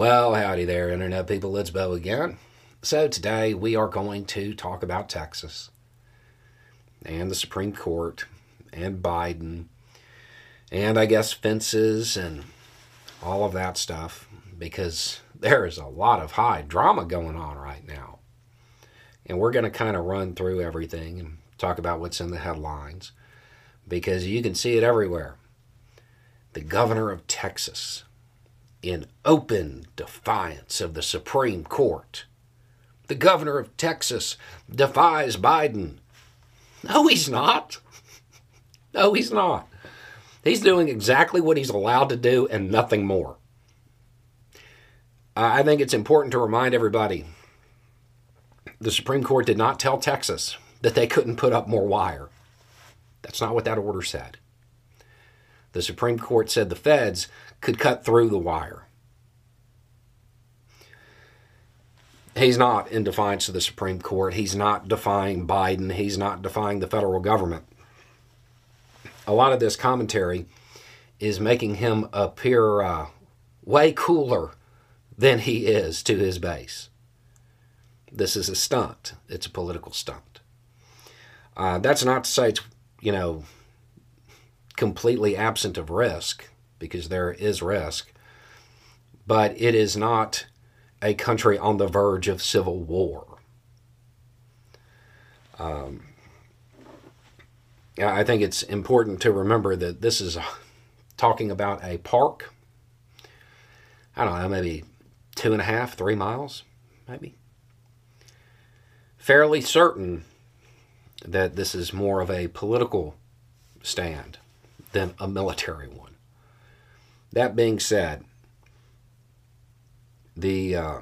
Well, howdy there, Internet people. It's Beau again. So today we are going to talk about Texas and the Supreme Court and Biden and I guess fences and all of that stuff because there is a lot of high drama going on right now. And we're going to kind of run through everything and talk about what's in the headlines because you can see it everywhere. The governor of Texas in open defiance of the Supreme Court. The governor of Texas defies Biden. No, he's not. No, he's not. He's doing exactly what he's allowed to do and nothing more. I think it's important to remind everybody the Supreme Court did not tell Texas that they couldn't put up more wire. That's not what that order said. The Supreme Court said the feds could cut through the wire. He's not in defiance of the Supreme Court. He's not defying Biden. He's not defying the federal government. A lot of this commentary is making him appear uh, way cooler than he is to his base. This is a stunt. It's a political stunt. Uh, that's not to say it's, you know, completely absent of risk, because there is risk, but it is not a country on the verge of civil war. Um, I think it's important to remember that this is talking about a park. I don't know, maybe two and a half, three miles, maybe. Fairly certain that this is more of a political stand than a military one. That being said, the uh,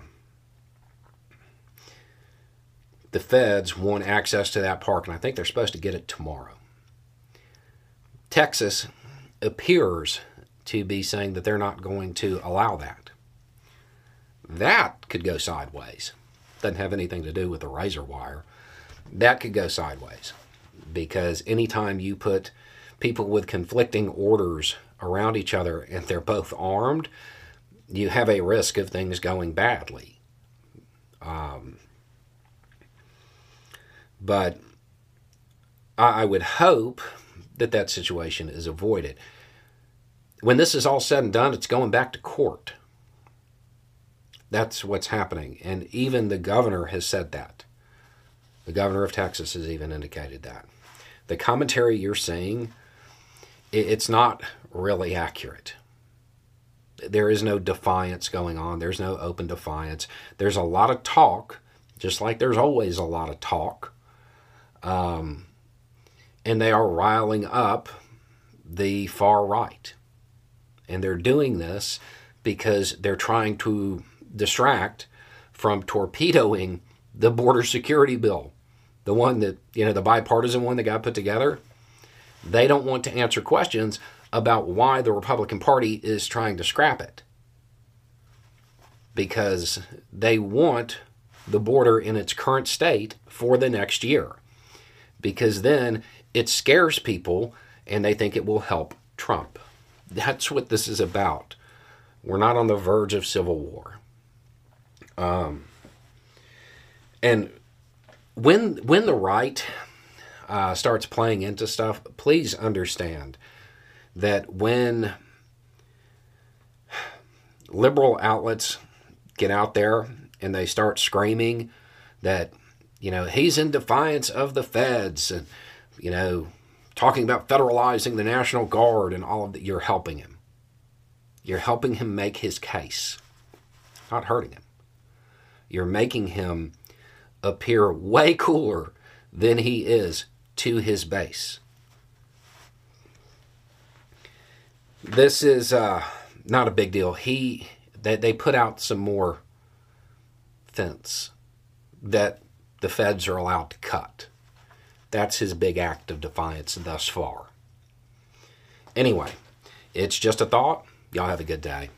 the feds want access to that park, and I think they're supposed to get it tomorrow. Texas appears to be saying that they're not going to allow that. That could go sideways. Doesn't have anything to do with the razor wire. That could go sideways because anytime you put people with conflicting orders around each other and they're both armed, you have a risk of things going badly. Um, but I, I would hope that that situation is avoided. When this is all said and done, it's going back to court. That's what's happening. And even the governor has said that. The governor of Texas has even indicated that. The commentary you're seeing, it's not really accurate. There is no defiance going on. There's no open defiance. There's a lot of talk, just like there's always a lot of talk. Um, and they are riling up the far right. And they're doing this because they're trying to distract from torpedoing the border security bill, the one that, you know, the bipartisan one that got put together. They don't want to answer questions about why the Republican Party is trying to scrap it. Because they want the border in its current state for the next year. Because then it scares people and they think it will help Trump. That's what this is about. We're not on the verge of civil war. Um, and when when the right uh, starts playing into stuff, please understand that when liberal outlets get out there and they start screaming that you know he's in defiance of the feds and you know talking about federalizing the national guard and all of that you're helping him. You're helping him make his case not hurting him. You're making him appear way cooler than he is to his base this is uh, not a big deal. He, They, they put out some more fence that the feds are allowed to cut. That's his big act of defiance thus far. Anyway, it's just a thought. Y'all have a good day.